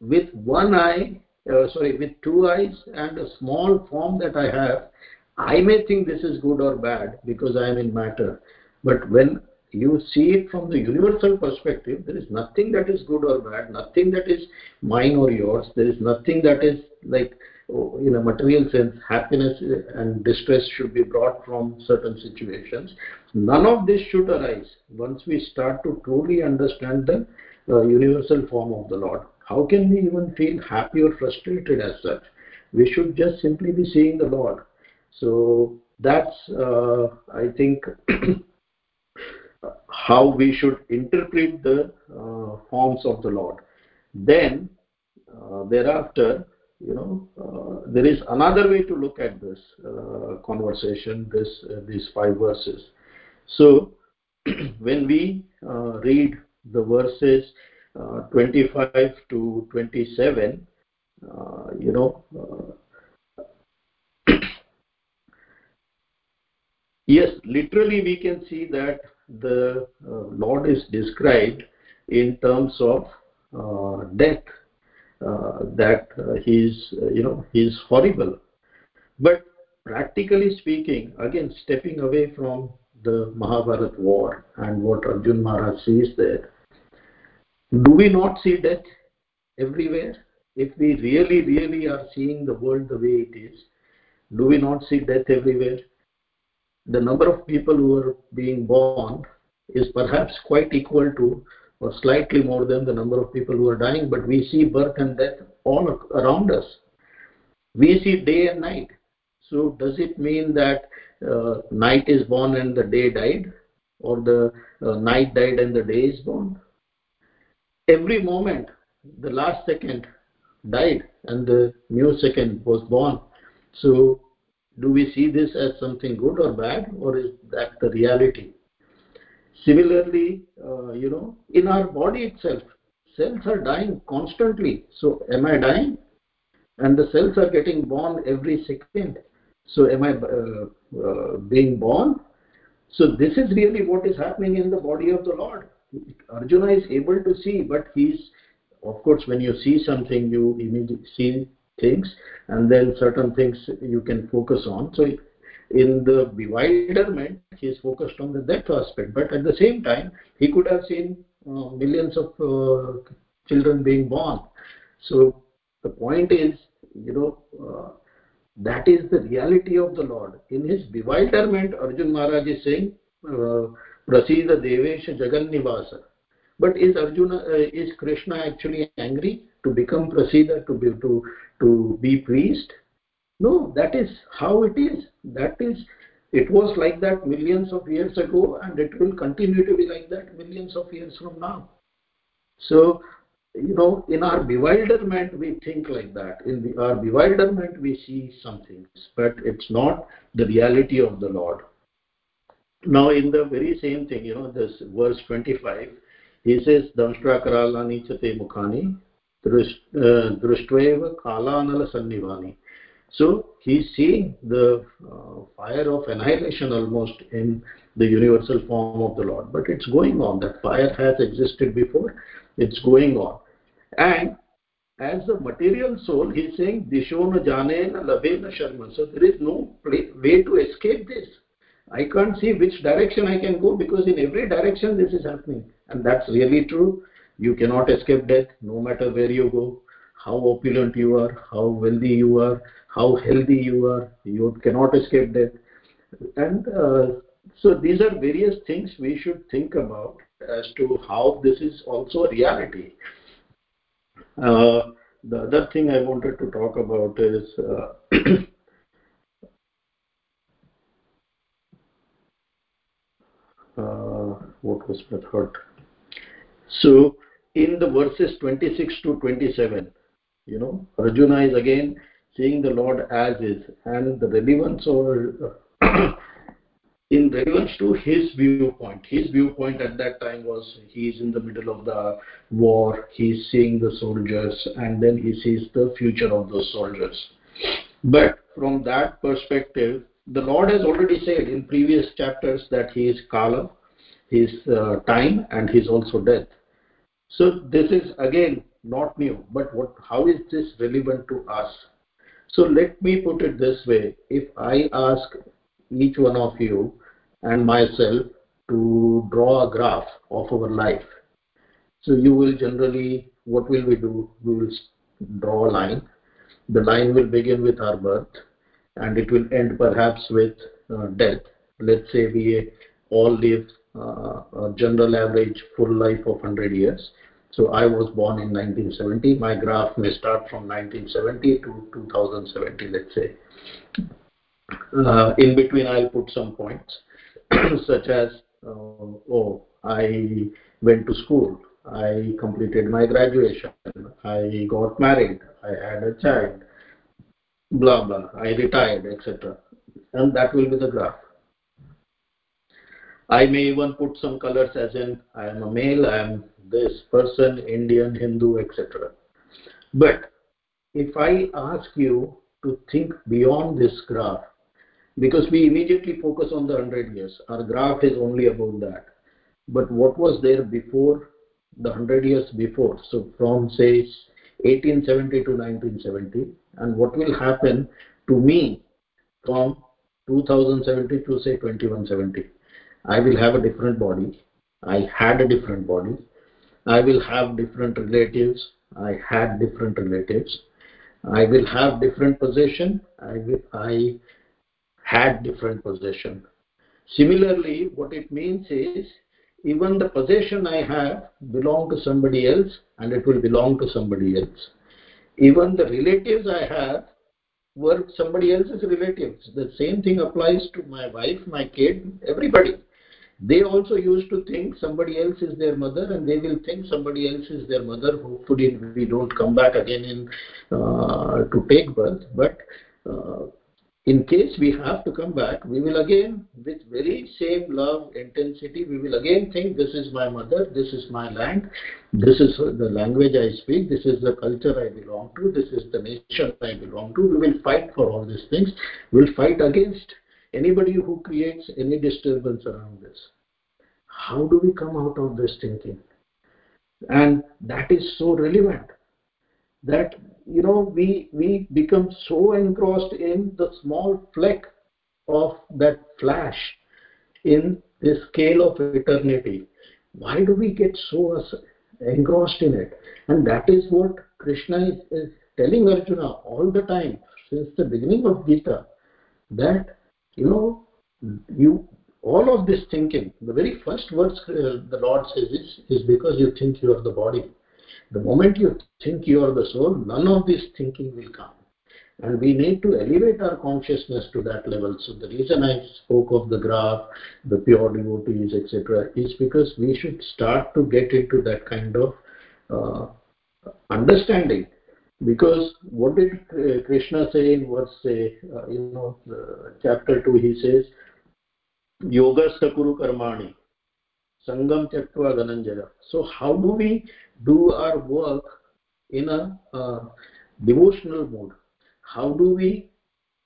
With one eye uh, sorry, with two eyes and a small form that I have, I may think this is good or bad because I am in matter. But when you see it from the universal perspective, there is nothing that is good or bad, nothing that is mine or yours. There is nothing that is like, oh, in a material sense, happiness and distress should be brought from certain situations. None of this should arise once we start to truly understand the uh, universal form of the Lord. How can we even feel happy or frustrated as such? We should just simply be seeing the Lord. So that's, uh, I think, [CLEARS THROAT] how we should interpret the uh, forms of the Lord. Then, uh, thereafter, you know, uh, there is another way to look at this uh, conversation, this uh, these five verses. So, [CLEARS THROAT] when we read the verses Uh, 25 to 27, uh, you know, uh, [COUGHS] yes, literally we can see that the uh, Lord is described in terms of uh, death, that he is, you know, he is horrible. But practically speaking, again, stepping away from the Mahabharat war and what Arjun Maharaj sees there, do we not see death everywhere? If we really, really are seeing the world the way it is, do we not see death everywhere? The number of people who are being born is perhaps quite equal to or slightly more than the number of people who are dying, but we see birth and death all around us. We see day and night. So, does it mean that uh, night is born and the day died, or the uh, night died and the day is born? Every moment, the last second died and the new second was born. So, do we see this as something good or bad, or is that the reality? Similarly, uh, you know, in our body itself, cells are dying constantly. So am I dying? And the cells are getting born every second. So am I uh, uh, being born? So this is really what is happening in the body of the Lord. Arjuna is able to see, but he's, of course, when you see something, you immediately see things, and then certain things you can focus on. So in the bewilderment, he is focused on the death aspect, but at the same time, he could have seen uh, millions of uh, children being born. So the point is, you know, uh, that is the reality of the Lord. In his bewilderment, Arjun Maharaj is saying, uh, Prasida Devesha Jagannivasa. But is Arjuna, uh, is Krishna actually angry to become Prasida, to be, to, to be pleased? No, that is how it is. That is, it was like that millions of years ago and it will continue to be like that millions of years from now. So you know, in our bewilderment, we think like that. In the, our bewilderment, we see some things, but it's not the reality of the Lord. Now, in the very same thing, you know, this verse 25, he says, Damshtra karalani chate mukhani, drushtva kalanala sannivani. So, he's seeing the uh, fire of annihilation almost in the universal form of the Lord. But it's going on. That fire has existed before it's going on. And as a material soul, he's saying, Dishona janena labena sharma. So there is no way to escape this. I can't see which direction I can go because in every direction this is happening. And that's really true. You cannot escape death no matter where you go, how opulent you are, how wealthy you are, how healthy you are. You cannot escape death. And uh, so these are various things we should think about as to how this is also a reality. Uh, the other thing I wanted to talk about is uh, [CLEARS THROAT] uh, what was third? So in the verses 26 to 27, you know, Arjuna is again seeing the Lord as is, and the relevance or [CLEARS THROAT] in relevance to his viewpoint. His viewpoint at that time was he's in the middle of the war, he's seeing the soldiers, and then he sees the future of those soldiers. But from that perspective, the Lord has already said in previous chapters that he is Kala, his uh, time, and his also death. So this is again not new, but what, how is this relevant to us? So let me put it this way. If I ask each one of you and myself to draw a graph of our life. So you will generally, what will we do? We will draw a line. The line will begin with our birth and it will end perhaps with uh, death. Let's say we all live general average full life of 100 years. So I was born in 1970. My graph may start from 1970 to 2070, let's say. Uh, in between, I'll put some points, [CLEARS THROAT] such as, uh, oh, I went to school, I completed my graduation, I got married, I had a child, blah blah, I retired, etc. And that will be the graph. I may even put some colors as in I am a male, I am this person, Indian, Hindu, etc. But if I ask you to think beyond this graph, because we immediately focus on the 100 years. Our graph is only about that. But what was there before the 100 years before? So from say 1870 to 1970, and what will happen to me from 2070 to say 2170? I will have a different body. I had a different body. I will have different relatives. I had different relatives. I will have different possession. I will, I had different possession. Similarly, what it means is even the possession I have belong to somebody else and it will belong to somebody else. Even the relatives I have were somebody else's relatives. The same thing applies to my wife, my kid, everybody. They also used to think somebody else is their mother and they will think somebody else is their mother. Hopefully we don't come back again in, uh, to take birth. But uh, in case we have to come back, we will again, with very same love, intensity, we will again think this is my mother, this is my land, this is the language I speak, this is the culture I belong to, this is the nation I belong to. We will fight for all these things. We will fight against anybody who creates any disturbance around this. How do we come out of this thinking? And that is so relevant that you know we we become so engrossed in the small fleck of that flash in the scale of eternity why do we get so engrossed in it and that is what krishna is, is telling arjuna all the time since the beginning of gita that you know you all of this thinking the very first words uh, the lord says is, is because you think you are the body the moment you think you are the soul, none of this thinking will come. And we need to elevate our consciousness to that level. So the reason I spoke of the graph, the pure devotees, etc., is because we should start to get into that kind of uh, understanding. Because what did uh, Krishna say in verse, uh, you know, chapter 2, he says, Yogastha Kuru Karmani, Sangam Tyaktva Dhananjaya. So how do we do our work in a uh, devotional mode? How do we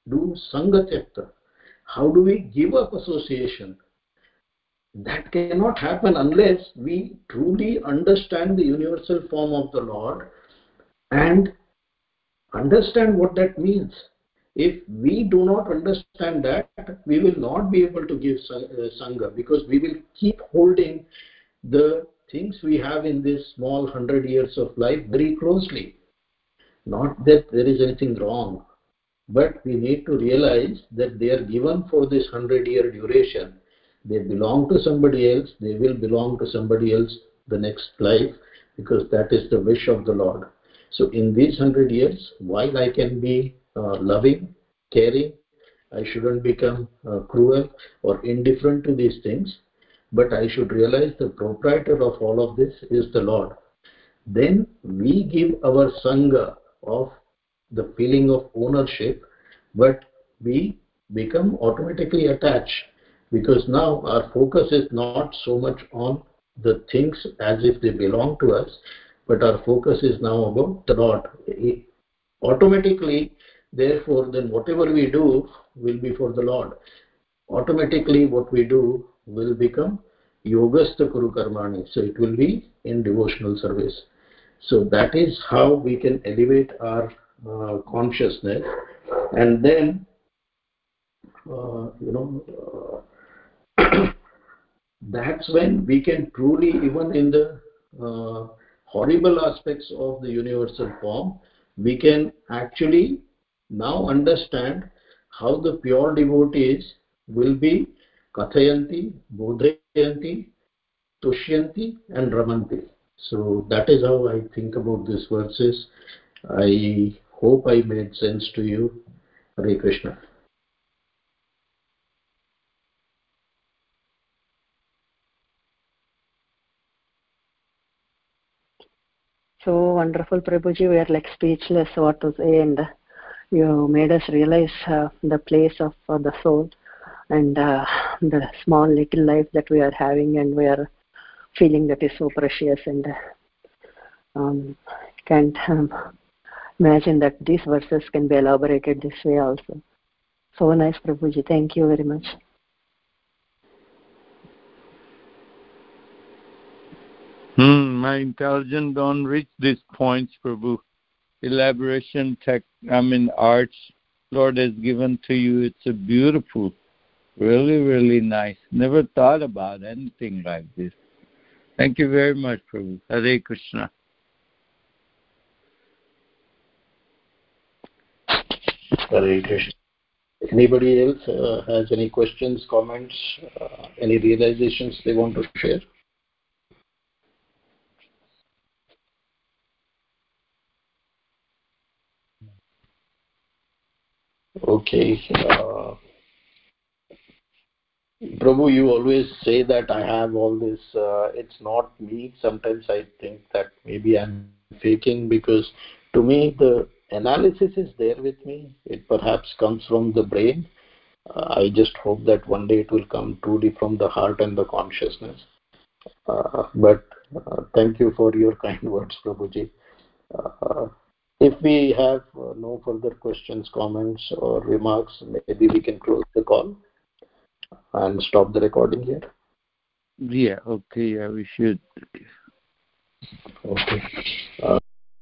do sangha Sangatyakta? How do we give up association? That cannot happen unless we truly understand the universal form of the Lord and understand what that means. If we do not understand that, we will not be able to give uh, Sangha because we will keep holding the things we have in this small hundred years of life very closely. Not that there is anything wrong, but we need to realize that they are given for this hundred year duration. They belong to somebody else, they will belong to somebody else the next life because that is the wish of the Lord. So, in these hundred years, while I can be uh, loving, caring, I shouldn't become uh, cruel or indifferent to these things but I should realize the proprietor of all of this is the Lord. Then we give our Sangha of the feeling of ownership, but we become automatically attached because now our focus is not so much on the things as if they belong to us, but our focus is now about the Lord. Automatically, therefore, then whatever we do will be for the Lord. Automatically, what we do will become yogastha kuru karmani. So it will be in devotional service. So that is how we can elevate our uh, consciousness, and then uh, you know uh, [COUGHS] that's when we can truly, even in the uh, horrible aspects of the universal form, we can actually now understand how the pure devotees will be kathayanti, bodhayanti, tushyanti, and ramanti. So that is how I think about these verses. I hope I made sense to you. Hare Krishna. So wonderful, Prabhuji. We are like speechless what to say, and you made us realize uh, the place of uh, the soul and uh, the small little life that we are having and we are feeling that is so precious and um, can't um, imagine that these verses can be elaborated this way also. So nice, Prabhuji. Thank you very much. Hmm, my intelligence don't reach these points, Prabhu. Elaboration, tech, I mean, arts, Lord has given to you. It's a beautiful Really, really nice. Never thought about anything like this. Thank you very much, Prabhu. Hare Krishna. Hare Krishna. Anybody else uh, has any questions, comments, uh, any realizations they want to share? Okay. Uh, Prabhu, you always say that I have all this. Uh, it's not me. Sometimes I think that maybe I'm faking because to me the analysis is there with me. It perhaps comes from the brain. Uh, I just hope that one day it will come truly from the heart and the consciousness. Uh, but uh, thank you for your [LAUGHS] kind words, Prabhuji. If we have uh, no further questions, comments, or remarks, maybe we can close the call and stop the recording here. Yeah, okay, yeah, we should. Okay. Uh,